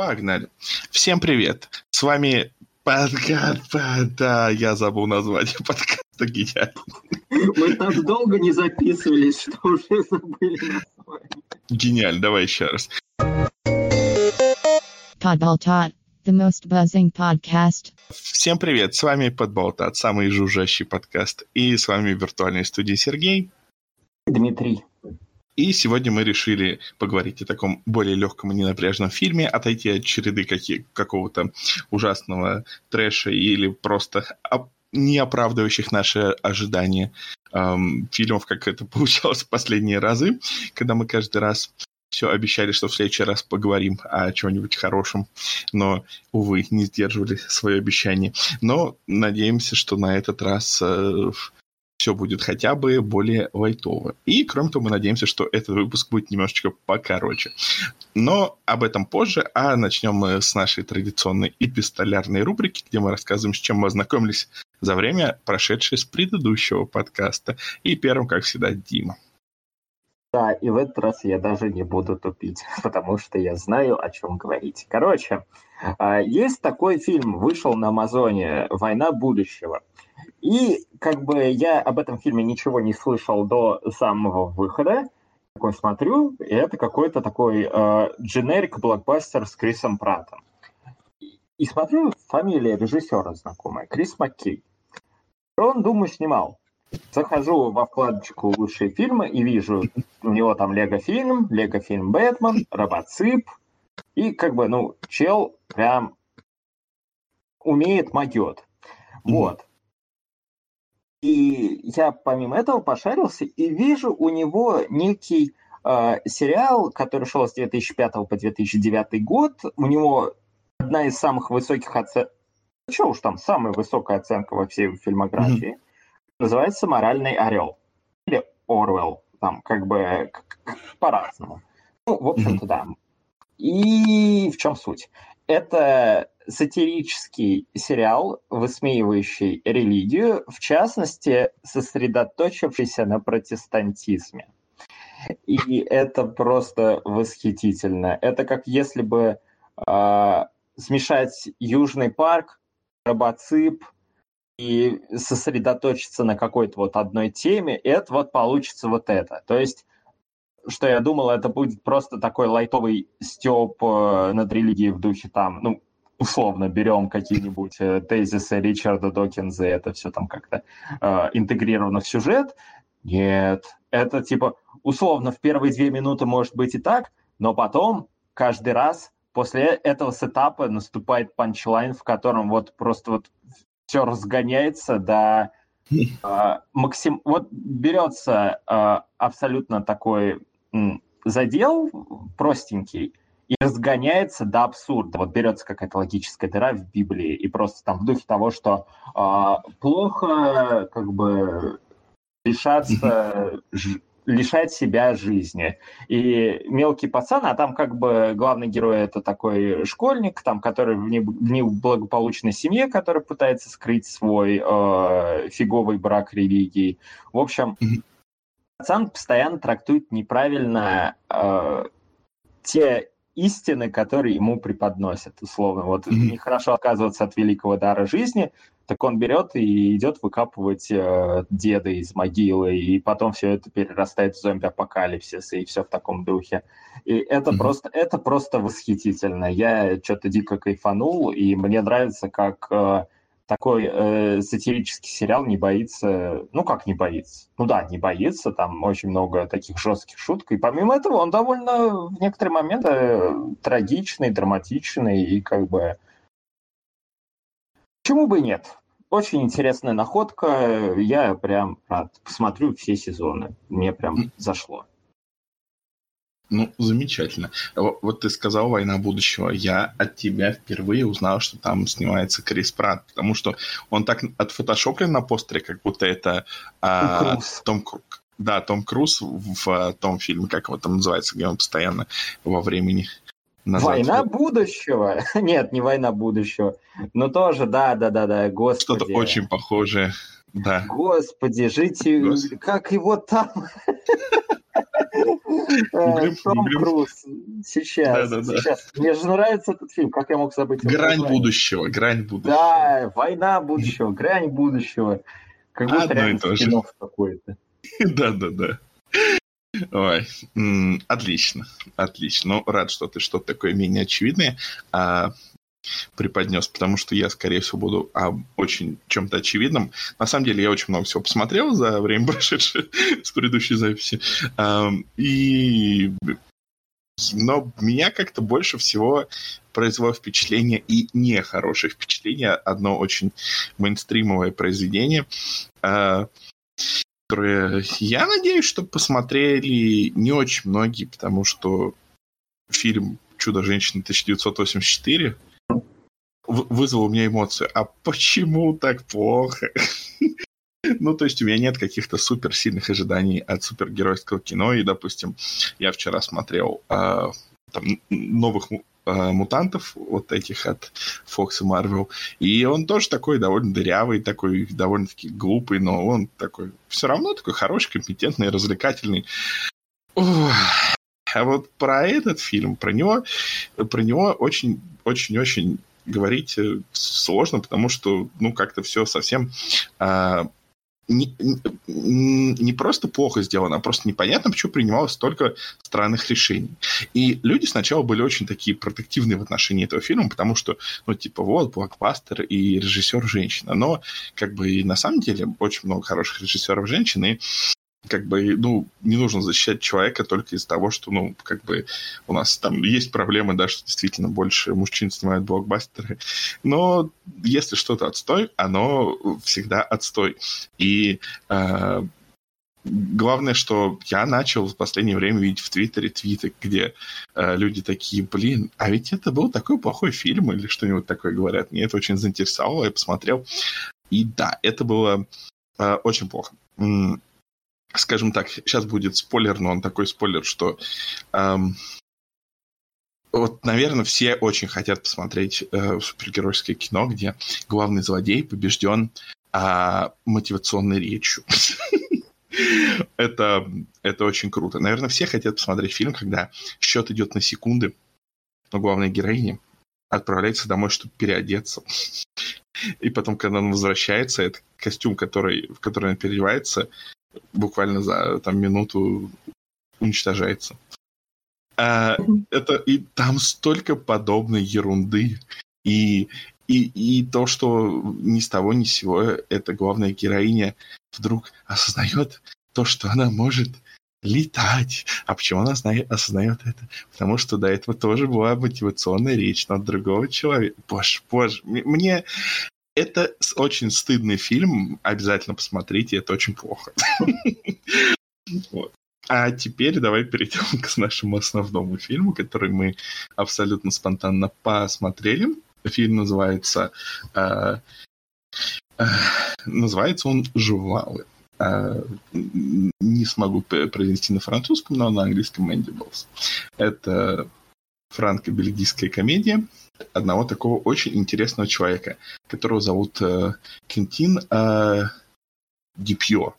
Погнали. Всем привет. С вами подкаст. Да, я забыл название подкаста гениально. Мы так долго не записывались, что уже забыли название. Гениально, давай еще раз. Podbaltot, the most buzzing podcast. Всем привет, с вами Подболтат, самый жужжащий подкаст. И с вами в виртуальной студии Сергей. Дмитрий. И сегодня мы решили поговорить о таком более легком и ненапряжном фильме, отойти от череды какие, какого-то ужасного трэша или просто оп- не оправдывающих наши ожидания эм, фильмов, как это получалось в последние разы, когда мы каждый раз все обещали, что в следующий раз поговорим о чем-нибудь хорошем, но, увы, не сдерживали свое обещание. Но надеемся, что на этот раз э, все будет хотя бы более лайтово. И, кроме того, мы надеемся, что этот выпуск будет немножечко покороче. Но об этом позже, а начнем мы с нашей традиционной эпистолярной рубрики, где мы рассказываем, с чем мы ознакомились за время, прошедшее с предыдущего подкаста. И первым, как всегда, Дима. Да, и в этот раз я даже не буду тупить, потому что я знаю, о чем говорить. Короче, а, есть такой фильм, вышел на Амазоне «Война будущего». И как бы я об этом фильме ничего не слышал до самого выхода. Такой смотрю, и это какой-то такой дженерик э, блокбастер с Крисом Праттом. И смотрю, фамилия режиссера знакомая, Крис Маккей. Он, думаю, снимал. Захожу во вкладочку «Лучшие фильмы» и вижу, у него там «Лего-фильм», «Лего-фильм Бэтмен», «Робоцип». И как бы, ну, чел прям умеет, могет. Вот. И я помимо этого пошарился и вижу у него некий э, сериал, который шел с 2005 по 2009 год. У него одна из самых высоких оценок, что уж там, самая высокая оценка во всей фильмографии. Mm-hmm. Называется «Моральный орел». Или «Орвелл». Там как бы по-разному. Ну, в общем-то, да. И в чем суть? Это сатирический сериал, высмеивающий религию, в частности, сосредоточившийся на протестантизме. И это просто восхитительно. Это как если бы э, смешать Южный парк, робоцип и сосредоточиться на какой-то вот одной теме, это вот получится вот это. То есть что я думал, это будет просто такой лайтовый степ э, над религией в духе там, ну, условно берем какие-нибудь э, тезисы Ричарда Докинза, это все там как-то э, интегрировано в сюжет. Нет, это типа условно в первые две минуты может быть и так, но потом каждый раз после этого сетапа наступает панчлайн, в котором вот просто вот все разгоняется до э, максим... Вот берется э, абсолютно такой задел простенький, и разгоняется до абсурда. Вот берется какая-то логическая дыра в Библии, и просто там в духе того, что э, плохо как бы лишаться, ж, лишать себя жизни. И мелкий пацан, а там как бы главный герой это такой школьник, там, который в, не, в неблагополучной семье, который пытается скрыть свой э, фиговый брак религии. В общем, пацан постоянно трактует неправильно э, те истины, которые ему преподносят, условно. Вот mm-hmm. нехорошо отказываться от великого дара жизни, так он берет и идет выкапывать э, деда из могилы, и потом все это перерастает в зомби-апокалипсис, и все в таком духе. И это mm-hmm. просто, это просто восхитительно. Я что-то дико кайфанул, и мне нравится, как э, такой э, сатирический сериал не боится, ну как не боится, ну да, не боится, там очень много таких жестких шуток, и помимо этого он довольно в некоторые моменты э, трагичный, драматичный, и как бы... Почему бы и нет? Очень интересная находка, я прям рад, посмотрю все сезоны, мне прям зашло. Ну, замечательно. Вот ты сказал «Война будущего». Я от тебя впервые узнал, что там снимается Крис Пратт, потому что он так отфотошоплен на постере, как будто это а, Том Круз. Да, Том Круз в, в том фильме, как его там называется, где он постоянно во времени назад. Война будущего? Нет, не война будущего. Но тоже, да, да, да, да, господи. Что-то очень похожее, да. Господи, жить, Господи. как его там... Э, Том Круз. Сейчас, сейчас. Мне же нравится этот фильм. Как я мог забыть? Грань будущего. Грань будущего. Да, война будущего, грань будущего. Как будто спин какой-то. Да, да, да. Ой, отлично, отлично. Ну, рад, что ты что-то такое менее очевидное а, преподнес, потому что я, скорее всего, буду а, очень чем-то очевидным. На самом деле, я очень много всего посмотрел за время, прошедшее с предыдущей записи. А, и... Но меня как-то больше всего произвело впечатление и нехорошее впечатление. Одно очень мейнстримовое произведение. А, которые, я надеюсь, что посмотрели не очень многие, потому что фильм «Чудо-женщина 1984» вызвал у меня эмоции. А почему так плохо? Ну, то есть у меня нет каких-то супер сильных ожиданий от супергеройского кино. И, допустим, я вчера смотрел э, там, новых мутантов, вот этих от Fox и Marvel. И он тоже такой довольно дырявый, такой довольно-таки глупый, но он такой все равно такой хороший, компетентный, развлекательный. Ух. А вот про этот фильм, про него, про него очень, очень, очень говорить э, сложно, потому что, ну, как-то все совсем э, не, не просто плохо сделано, а просто непонятно, почему принималось столько странных решений. И люди сначала были очень такие протективные в отношении этого фильма, потому что, ну, типа, вот, блокбастер и режиссер женщина. Но, как бы, и на самом деле очень много хороших режиссеров женщин, и как бы, ну, не нужно защищать человека только из-за того, что, ну, как бы у нас там есть проблемы, да, что действительно больше мужчин снимают блокбастеры. Но если что-то отстой, оно всегда отстой. И э, главное, что я начал в последнее время видеть в Твиттере твиты, где э, люди такие, блин, а ведь это был такой плохой фильм или что-нибудь такое говорят. Мне это очень заинтересовало, я посмотрел. И да, это было э, очень плохо скажем так, сейчас будет спойлер, но он такой спойлер, что эм, вот, наверное, все очень хотят посмотреть э, супергеройское кино, где главный злодей побежден э, мотивационной речью. это, это очень круто. Наверное, все хотят посмотреть фильм, когда счет идет на секунды, но главная героиня отправляется домой, чтобы переодеться. И потом, когда он возвращается, этот костюм, который, в который он переодевается, буквально за там, минуту уничтожается. А, это, и там столько подобной ерунды. И, и, и то, что ни с того ни с сего эта главная героиня вдруг осознает то, что она может летать. А почему она знает, осознает это? Потому что до этого тоже была мотивационная речь на другого человека. Боже, боже, мне это очень стыдный фильм, обязательно посмотрите, это очень плохо. А теперь давай перейдем к нашему основному фильму, который мы абсолютно спонтанно посмотрели. Фильм называется... Э, э, называется он «Жувалы». Э, не смогу произнести на французском, но на английском «Mandibles». Это франко-бельгийская комедия, одного такого очень интересного человека, которого зовут э, Кентин э, Дипьо.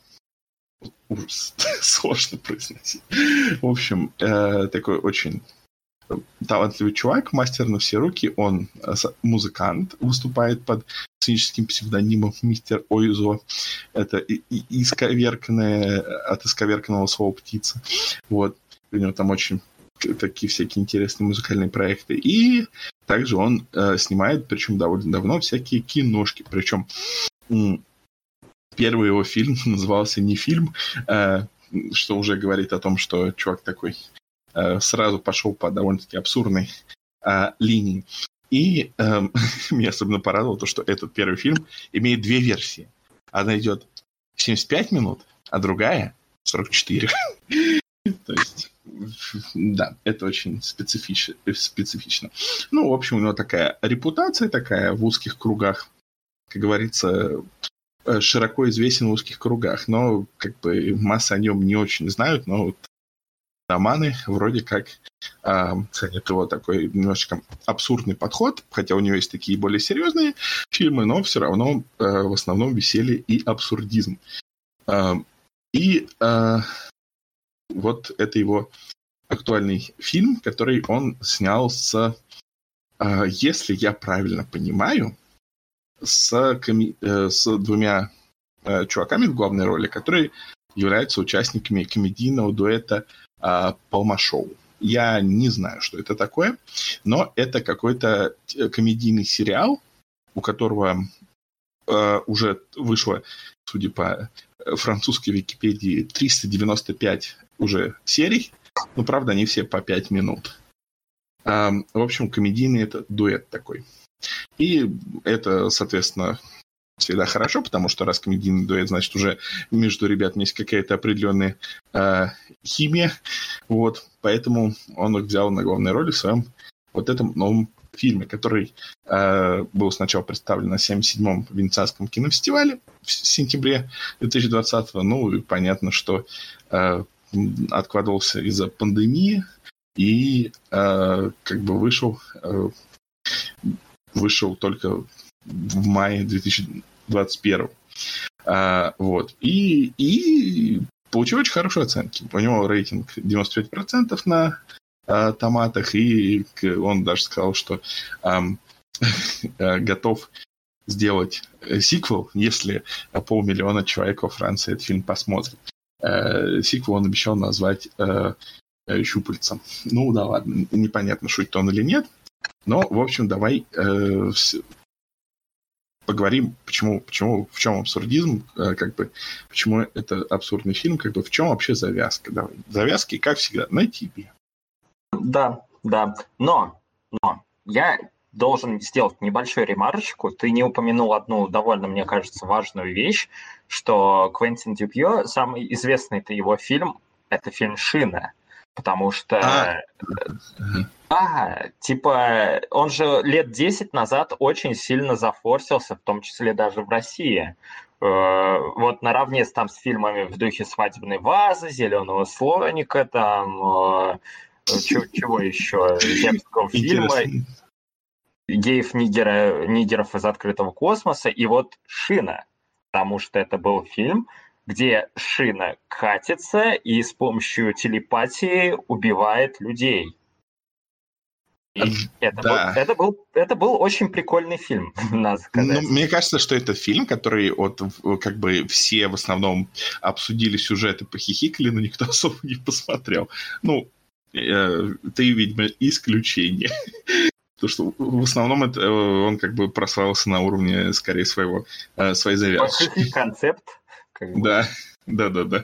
Ужас, сложно произносить. В общем, э, такой очень талантливый чувак, мастер на все руки, он э, музыкант, выступает под сценическим псевдонимом Мистер Ойзо. Это исковерканное, от исковерканного слова птица. Вот. У него там очень такие всякие интересные музыкальные проекты. И также он э, снимает, причем довольно давно, всякие киношки. Причем первый его фильм назывался не фильм, э, что уже говорит о том, что чувак такой э, сразу пошел по довольно-таки абсурдной э, линии. И э, меня особенно порадовало то, что этот первый фильм имеет две версии. Одна идет 75 минут, а другая 44. Да, это очень специфич, специфично. Ну, в общем, у него такая репутация такая в узких кругах, как говорится, э, широко известен в узких кругах, но как бы масса о нем не очень знают, но вот романы вроде как э, ценят его такой немножечко абсурдный подход, хотя у него есть такие более серьезные фильмы, но все равно э, в основном веселье и абсурдизм. Э, и э, вот это его актуальный фильм, который он снял с, э, если я правильно понимаю, с, коми- э, с двумя э, чуваками в главной роли, которые являются участниками комедийного дуэта э, Шоу. Я не знаю, что это такое, но это какой-то э, комедийный сериал, у которого э, уже вышло, судя по французской Википедии, 395 уже серий. Ну, правда, они все по 5 минут. Э, в общем, комедийный это дуэт такой. И это, соответственно, всегда хорошо, потому что раз комедийный дуэт, значит, уже между ребятами есть какая-то определенная э, химия. Вот, поэтому он их взял на главной роли в своем вот этом новом фильме, который э, был сначала представлен на 77-м Венецианском кинофестивале в сентябре 2020 -го. Ну, и понятно, что э, откладывался из-за пандемии и э, как бы вышел, э, вышел только в мае 2021. А, вот. И, и получил очень хорошие оценки. У него рейтинг 95% на а, томатах, и он даже сказал, что а, готов сделать э, сиквел, если полмиллиона человек во Франции этот фильм посмотрит. Э, сиквел он обещал назвать э, «Щупальцем». Ну да ладно, непонятно, шутит он или нет. Но, в общем, давай э, поговорим, почему, почему, в чем абсурдизм, э, как бы, почему это абсурдный фильм, как бы, в чем вообще завязка. Давай. Завязки, как всегда, на тебе. Да, да. Но, но, я должен сделать небольшую ремарочку. Ты не упомянул одну довольно, мне кажется, важную вещь, что Квентин Дюпье, самый известный-то его фильм, это фильм «Шина». Потому что... А, а, типа, он же лет 10 назад очень сильно зафорсился, в том числе даже в России. Э, вот наравне с, там, с фильмами в духе «Свадебной вазы», «Зеленого слоника», там, э, чего, чего еще, земского фильма, геев нигера, нигеров из открытого космоса, и вот «Шина», потому что это был фильм, где шина катится и с помощью телепатии убивает людей. И это, да. был, это, был, это был очень прикольный фильм, надо сказать. Ну, мне кажется, что это фильм, который вот как бы все в основном обсудили сюжет и похихикали, но никто особо не посмотрел. Ну, э, ты, видимо, исключение. Потому что в основном это, э, он как бы прославился на уровне, скорее, своего, э, своей завязки. Концепт как бы. Да, да, да, да.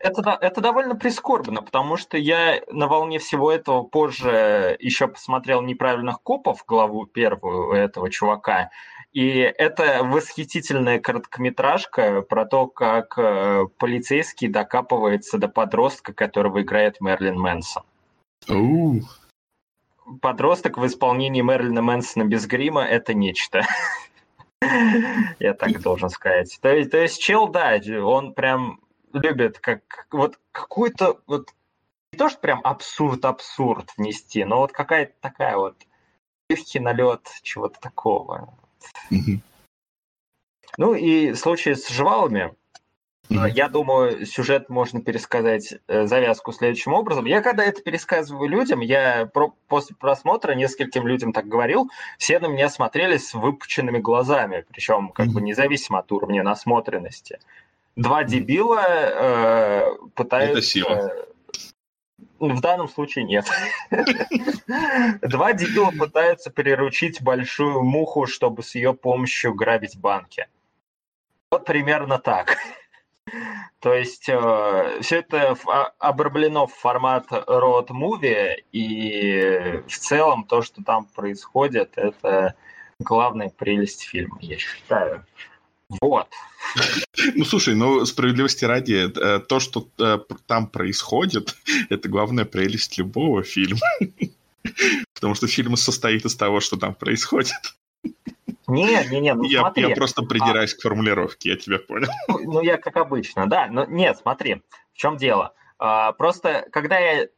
Это, это довольно прискорбно, потому что я на волне всего этого позже еще посмотрел «Неправильных копов», главу первую этого чувака, и это восхитительная короткометражка про то, как э, полицейский докапывается до подростка, которого играет Мерлин Мэнсон. Uh. Подросток в исполнении Мерлина Мэнсона без грима – это нечто. Я так должен сказать. То есть, то есть чел, да, он прям любит как вот какой-то вот не то, что прям абсурд-абсурд внести, но вот какая-то такая вот легкий налет чего-то такого. Ну и в случае с жвалами. Я думаю, сюжет можно пересказать, э, завязку следующим образом. Я когда это пересказываю людям, я про, после просмотра нескольким людям так говорил, все на меня смотрели с выпученными глазами, причем как бы независимо от уровня насмотренности. Два дебила э, пытаются... Это сила. В данном случае нет. Два дебила пытаются приручить большую муху, чтобы с ее помощью грабить банки. Вот примерно так. То есть э, все это а, обраблено в формат road movie, и в целом то, что там происходит, это главная прелесть фильма, я считаю. Вот. Ну, слушай, ну, справедливости ради, э, то, что э, там происходит, это главная прелесть любого фильма. Потому что фильм состоит из того, что там происходит. Не, не, не, ну я, смотри. Я просто придираюсь а... к формулировке, я тебя понял. Ну, ну, я как обычно, да. Но нет, смотри, в чем дело. А, просто, когда я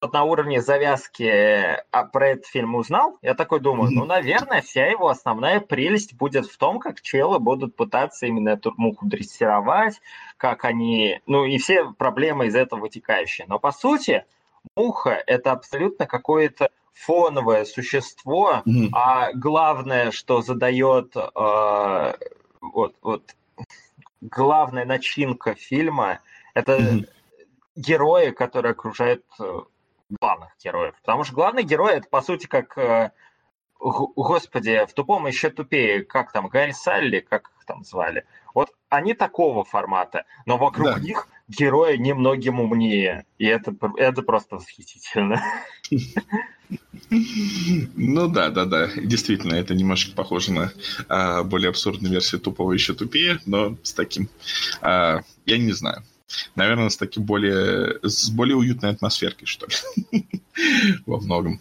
вот на уровне завязки а, про этот фильм узнал, я такой думаю, ну, наверное, вся его основная прелесть будет в том, как челы будут пытаться именно эту муху дрессировать, как они... Ну, и все проблемы из этого вытекающие. Но, по сути, муха это абсолютно какое-то фоновое существо, mm-hmm. а главное, что задает э, вот, вот главная начинка фильма, это mm-hmm. герои, которые окружают э, главных героев. Потому что главный герой это по сути как э, господи, в тупом еще тупее, как там, Гарри Салли, как их там звали. Вот они такого формата, но вокруг да. них герои немногим умнее. И это, это просто восхитительно. Ну да, да, да. Действительно, это немножко похоже на а, более абсурдную версию тупого еще тупее, но с таким. А, я не знаю. Наверное, с таким более. с более уютной атмосферкой, что ли. Во многом.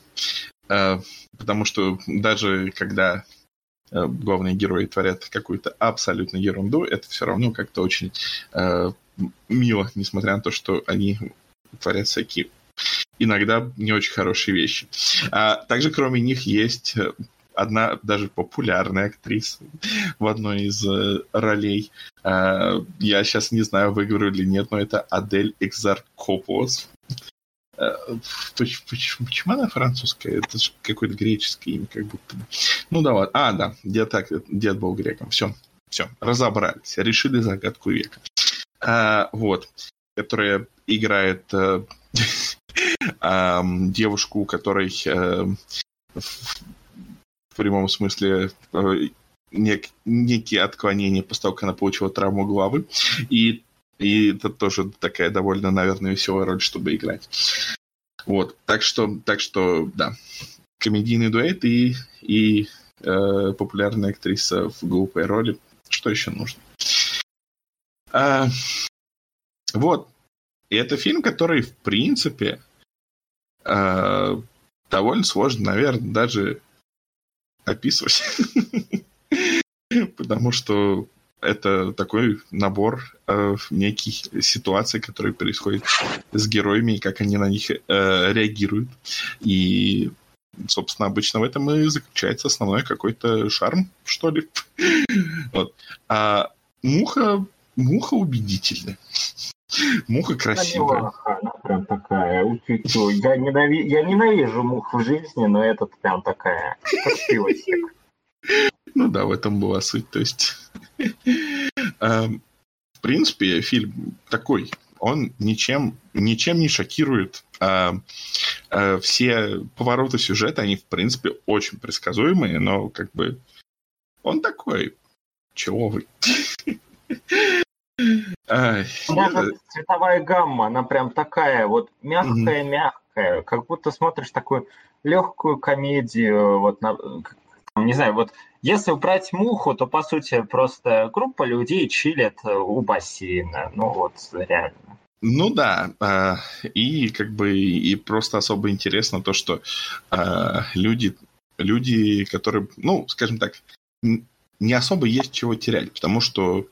А, потому что даже когда а, главные герои творят какую-то абсолютно ерунду, это все равно как-то очень э, мило, несмотря на то, что они творят всякие иногда не очень хорошие вещи. А также кроме них есть одна даже популярная актриса в одной из э, ролей. А, я сейчас не знаю, выиграю или нет, но это Адель Экзаркопос. А, почему, почему она французская? Это же какое-то греческое имя, как будто. Ну да, ладно. А, да, дед, так, дед был греком. Все, все, разобрались, решили загадку века. А, вот, которая играет э, девушку, которой э, в прямом смысле э, нек, некие отклонения после того, как она получила травму головы. И, и это тоже такая довольно, наверное, веселая роль, чтобы играть. Вот, так что, так что, да, комедийный дуэт и, и э, популярная актриса в глупой роли. Что еще нужно? А, вот. И это фильм, который, в принципе, э, довольно сложно, наверное, даже описывать. Потому что это такой набор э, неких ситуаций, которые происходят с героями, и как они на них э, реагируют. И, собственно, обычно в этом и заключается основной какой-то шарм, что ли. вот. А муха, муха убедительная. Муха красивая. Она прям такая. Я, ненави... я ненавижу мух в жизни, но этот прям такая красивосик. Ну да, в этом была суть. То есть, эм, в принципе, фильм такой. Он ничем, ничем не шокирует. А, а, все повороты сюжета, они, в принципе, очень предсказуемые, но как бы он такой. Чего вы? Ай, цветовая гамма, она прям такая вот мягкая-мягкая, как будто смотришь такую легкую комедию, вот на, не знаю, вот если убрать муху, то по сути просто группа людей чилят у бассейна, ну вот реально. Ну да, а, и как бы и просто особо интересно то, что а, люди, люди, которые, ну, скажем так, не особо есть чего терять, потому что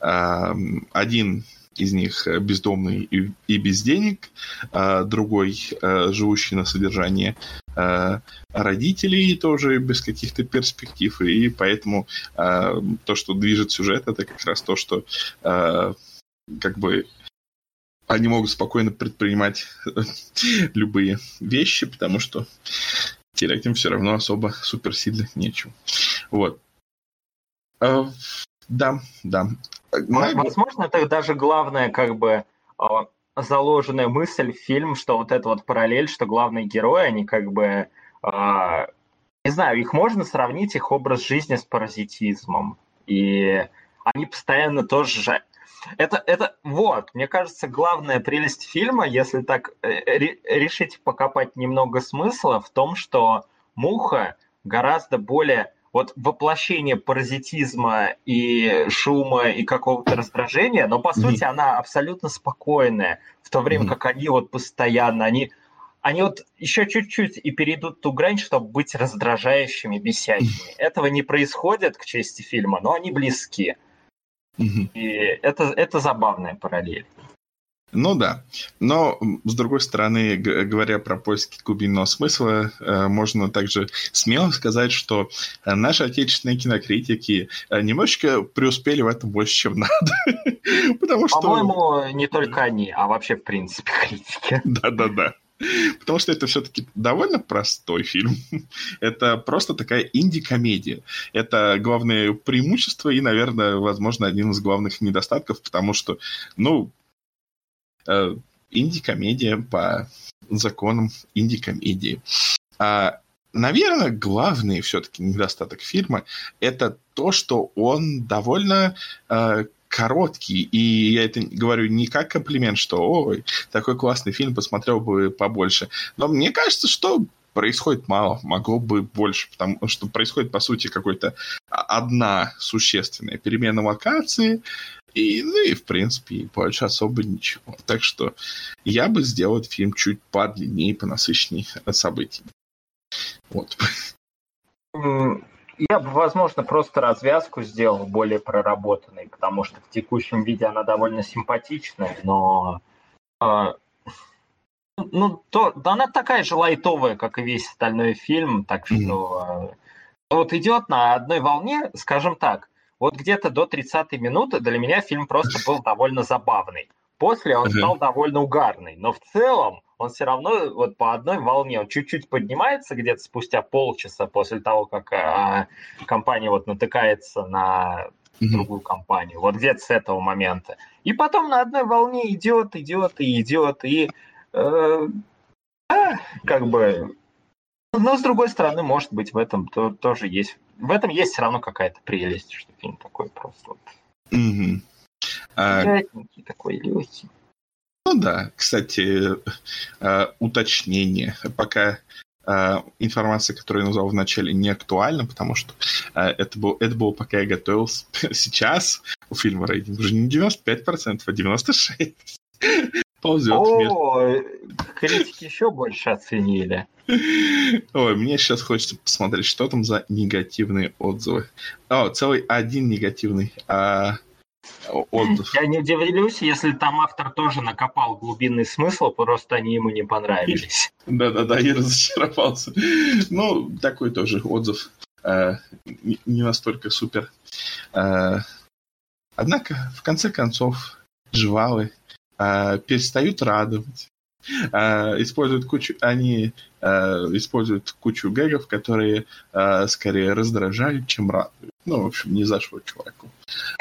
э, один из них бездомный и, и без денег, а другой э, живущий на содержании э, родителей тоже без каких-то перспектив, и поэтому э, то, что движет сюжет, это как раз то, что э, как бы они могут спокойно предпринимать любые вещи, потому что терять им все равно особо суперсильно нечего. Вот. Э, да, да. Возможно, это даже главная как бы а, заложенная мысль в фильм, что вот эта вот параллель, что главные герои, они как бы, а, не знаю, их можно сравнить, их образ жизни с паразитизмом. И они постоянно тоже... Это, это, вот, мне кажется, главная прелесть фильма, если так э, решить покопать немного смысла, в том, что Муха гораздо более вот воплощение паразитизма и шума и какого-то раздражения, но по mm-hmm. сути она абсолютно спокойная, в то время mm-hmm. как они вот постоянно, они, они вот еще чуть-чуть и перейдут ту грань, чтобы быть раздражающими, бесящими. Mm-hmm. Этого не происходит к чести фильма, но они близки. Mm-hmm. И это, это забавная параллель. Ну да. Но, с другой стороны, говоря про поиски глубинного смысла, э, можно также смело сказать, что э, наши отечественные кинокритики э, немножечко преуспели в этом больше, чем надо. Потому что... По-моему, не только они, а вообще, в принципе, критики. Да-да-да. Потому что это все-таки довольно простой фильм. Это просто такая инди-комедия. Это главное преимущество и, наверное, возможно, один из главных недостатков, потому что, ну, э, инди-комедия по законам инди-комедии. А, наверное, главный все-таки недостаток фильма это то, что он довольно э, короткий, и я это говорю не как комплимент, что ой, такой классный фильм, посмотрел бы побольше. Но мне кажется, что происходит мало, могло бы больше, потому что происходит, по сути, какой-то одна существенная перемена локации, и, ну и, в принципе, больше особо ничего. Так что я бы сделал фильм чуть подлиннее, понасыщеннее событий. Вот. Я бы, возможно, просто развязку сделал более проработанной, потому что в текущем виде она довольно симпатичная, но э, ну, то, да она такая же лайтовая, как и весь остальной фильм, так что э, вот идет на одной волне, скажем так, вот где-то до 30-й минуты для меня фильм просто был довольно забавный. После он стал довольно угарный, но в целом он все равно вот по одной волне, он чуть-чуть поднимается где-то спустя полчаса после того, как а, компания вот натыкается на другую компанию, вот где-то с этого момента. И потом на одной волне идет, идет и идет, и э, а, как бы... Но с другой стороны, может быть, в этом то, тоже есть... В этом есть все равно какая-то прелесть, что фильм такой просто вот... Mm-hmm. А... такой легкий. Ну да, кстати, э, уточнение. Пока э, информация, которую я назвал в начале, не актуальна, потому что э, это, был, это было пока я готовился. Сейчас у фильма рейтинг уже не 95%, а 96%. Ползет О, критики еще больше оценили. Ой, мне сейчас хочется посмотреть, что там за негативные отзывы. О, целый один негативный. А отзыв. Я не удивлюсь, если там автор тоже накопал глубинный смысл, просто они ему не понравились. Да-да-да, я разочаровался. Ну, такой тоже отзыв. Э, не настолько супер. Э, однако, в конце концов, жвалы э, перестают радовать. Используют кучу, они используют кучу гэгов, которые скорее раздражают, чем радуют. Ну, в общем, не зашло чуваку.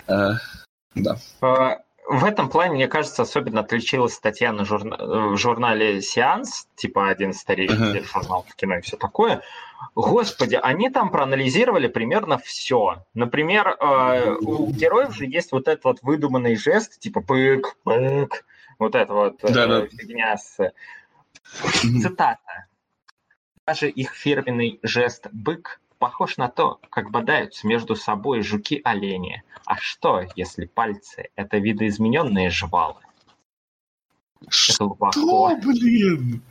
Да. А, в этом плане, мне кажется, особенно отличилась статья на журна... в журнале «Сеанс», типа один старейший uh-huh. журнал в кино и все такое. Господи, они там проанализировали примерно все. Например, э, у героев же есть вот этот вот выдуманный жест, типа пык, пык, вот это вот э, фигня с... Цитата. Даже их фирменный жест «бык» похож на то, как бодаются между собой жуки-олени. А что, если пальцы — это видоизмененные жвалы? Что, блин?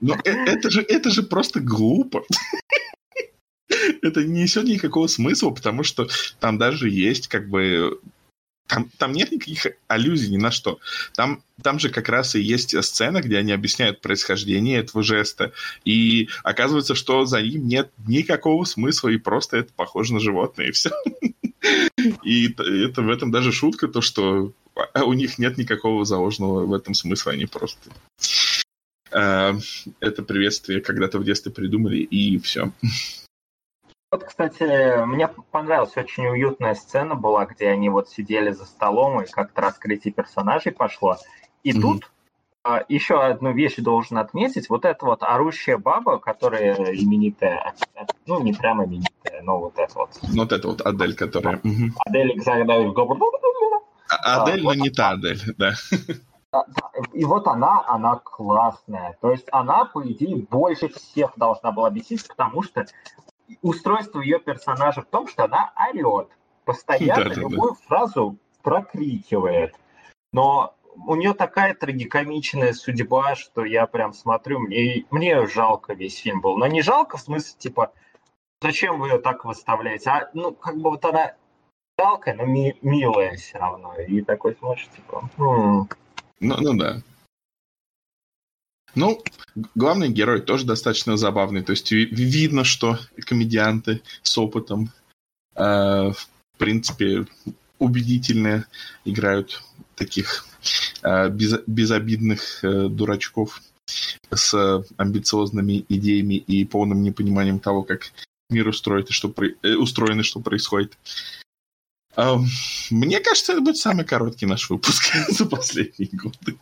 Но э, это же, это же просто глупо. Это не несет никакого смысла, потому что там даже есть как бы там, там нет никаких аллюзий ни на что. Там, там же как раз и есть сцена, где они объясняют происхождение этого жеста. И оказывается, что за ним нет никакого смысла, и просто это похоже на животное, и все. И это в этом даже шутка, то, что у них нет никакого заложенного в этом смысла, они просто э, это приветствие когда-то в детстве придумали, и все. Вот, кстати, мне понравилась очень уютная сцена была, где они вот сидели за столом, и как-то раскрытие персонажей пошло. И mm-hmm. тут а, еще одну вещь должен отметить. Вот эта вот орущая баба, которая именитая, ну, не прямо именитая, но вот это вот. Ну, вот это вот Адель, которая... Адель, а, Адель, но не та Адель, да. И вот она, она классная. То есть она, по идее, больше всех должна была бесить, потому что устройство ее персонажа в том, что она орет, постоянно да, да, любую да. фразу прокрикивает. Но у нее такая трагикомичная судьба, что я прям смотрю, мне, мне жалко весь фильм был. Но не жалко в смысле, типа, зачем вы ее так выставляете? А, ну, как бы вот она жалкая, но ми- милая все равно. И такой смотришь, типа... Хм. Ну, ну да. Ну, главный герой тоже достаточно забавный. То есть видно, что комедианты с опытом, э, в принципе, убедительно играют таких э, без, безобидных э, дурачков с амбициозными идеями и полным непониманием того, как мир устроен и что, э, устроен и что происходит. Э, мне кажется, это будет самый короткий наш выпуск за последние годы.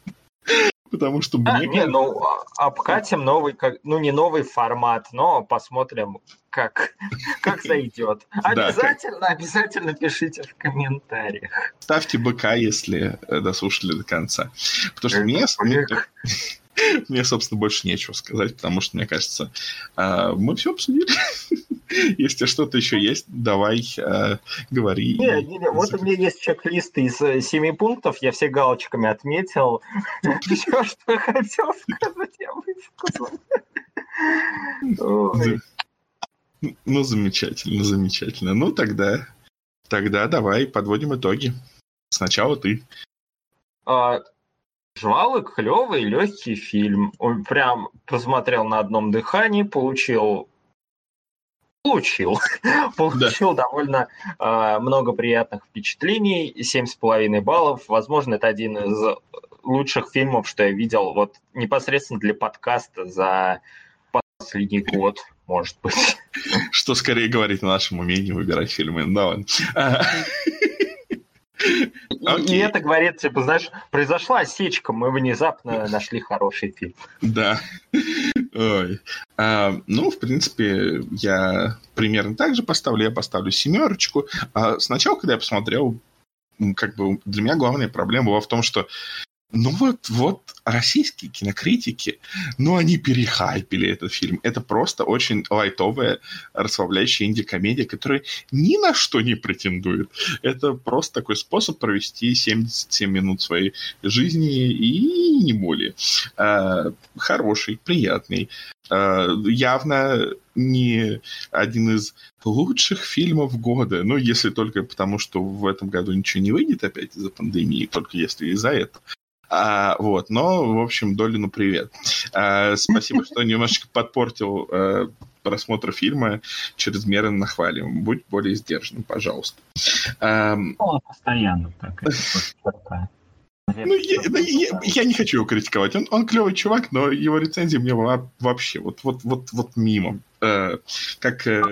Потому что а, мне... Не, ну, обкатим новый, ну, не новый формат, но посмотрим, как, как зайдет. Обязательно, да, как... обязательно пишите в комментариях. Ставьте БК, если э, дослушали до конца. Потому что мне, мне, собственно, больше нечего сказать, потому что, мне кажется, а, мы все обсудили. Если что-то еще есть, давай, а, говори. Не, не, не, вот у меня есть чек-лист из э, семи пунктов, я все галочками отметил. Все, что я хотел сказать, я высказал. Ну, замечательно, замечательно. Ну, тогда, тогда давай подводим итоги. Сначала ты. А, Жвалы клевый, легкий фильм. Он прям посмотрел на одном дыхании, получил получил. получил да. довольно э, много приятных впечатлений. Семь с половиной баллов. Возможно, это один из лучших фильмов, что я видел вот непосредственно для подкаста за последний год, может быть. Что скорее говорит о нашем умении выбирать фильмы. Да, Okay. И это говорит, типа, знаешь, произошла осечка, мы внезапно нашли хороший фильм. Да. Ой. А, ну, в принципе, я примерно так же поставлю. Я поставлю семерочку. А сначала, когда я посмотрел, как бы для меня главная проблема была в том, что ну вот, вот российские кинокритики, ну они перехайпили этот фильм. Это просто очень лайтовая, расслабляющая инди-комедия, которая ни на что не претендует. Это просто такой способ провести 77 минут своей жизни и не более. А, хороший, приятный. А, явно не один из лучших фильмов года. Ну, если только потому, что в этом году ничего не выйдет опять из-за пандемии, только если из-за этого. А, вот, но, в общем, Долину привет. А, спасибо, что немножечко подпортил а, просмотр фильма чрезмерно нахвалим. Будь более сдержанным, пожалуйста. А, Он постоянно так. Ну, я, я, я не хочу его критиковать. Он, он клевый чувак, но его рецензии мне вообще вот, вот, вот, вот мимо. Э, как... Э...